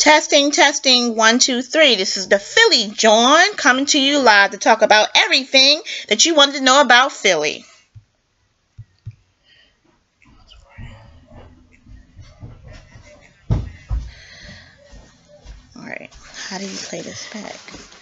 Testing, testing, one, two, three. This is the Philly John coming to you live to talk about everything that you wanted to know about Philly. Alright, how do you play this back?